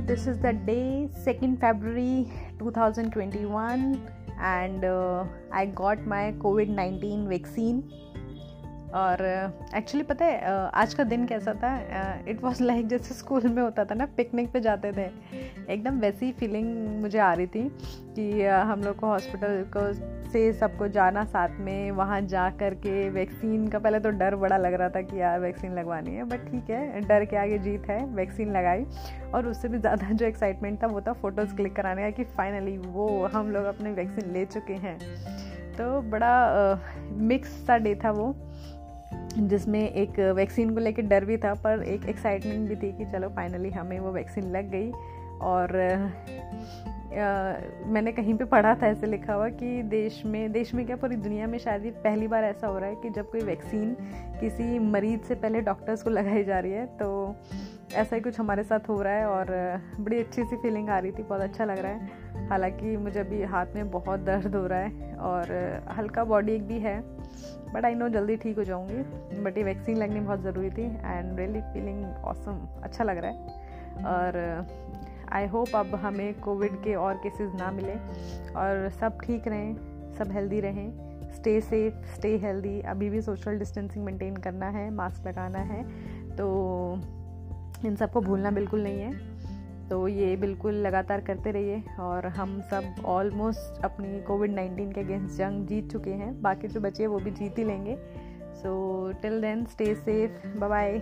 this is the day 2nd February 2021 and uh, I got my COVID 19 vaccine और actually uh, पता है uh, आज का दिन कैसा था? इट वॉज़ लाइक जैसे स्कूल में होता था ना पिकनिक पे जाते थे। एकदम वैसी फीलिंग मुझे आ रही थी कि uh, हम लोग को हॉस्पिटल को से सबको जाना साथ में वहाँ जा कर के वैक्सीन का पहले तो डर बड़ा लग रहा था कि यार वैक्सीन लगवानी है बट ठीक है डर के आगे जीत है वैक्सीन लगाई। और उससे भी ज़्यादा जो एक्साइटमेंट था वो था फ़ोटोज़ क्लिक कराने का कि फाइनली वो हम लोग अपने वैक्सीन ले चुके हैं। तो बड़ा मिक्स सा डे था वो। जिसमें एक वैक्सीन को लेकर डर भी था पर एक एक्साइटमेंट भी थी कि चलो फाइनली हमें वो वैक्सीन लग गई। और आ, मैंने कहीं पे पढ़ा था ऐसे लिखा हुआ कि देश में देश में क्या पूरी दुनिया में शायद पहली बार ऐसा हो रहा है कि जब कोई वैक्सीन किसी मरीज़ से पहले डॉक्टर्स को लगाई जा रही है तो ऐसा ही कुछ हमारे साथ हो रहा है। और बड़ी अच्छी सी फीलिंग आ रही थी बहुत अच्छा लग रहा है। हालाँकि मुझे अभी हाथ में बहुत दर्द हो रहा है और हल्का बॉडी एक भी है बट आई नो जल्दी ठीक हो जाऊँगी। बट ये वैक्सीन लगनी बहुत ज़रूरी थी एंड रियली फीलिंग ऑसम अच्छा लग रहा है। और आई होप अब हमें कोविड के और केसेस ना मिले और सब ठीक रहें, सब हेल्दी रहें स्टे सेफ़ स्टे हेल्दी अभी भी सोशल डिस्टेंसिंग मेंटेन करना है मास्क लगाना है तो इन सबको भूलना बिल्कुल नहीं है। तो ये बिल्कुल लगातार करते रहिए और हम सब ऑलमोस्ट अपनी कोविड नाइन्टीन के अगेंस्ट जंग जीत चुके हैं। बाकी जो बचे वो भी जीत ही लेंगे। So till then stay safe bye bye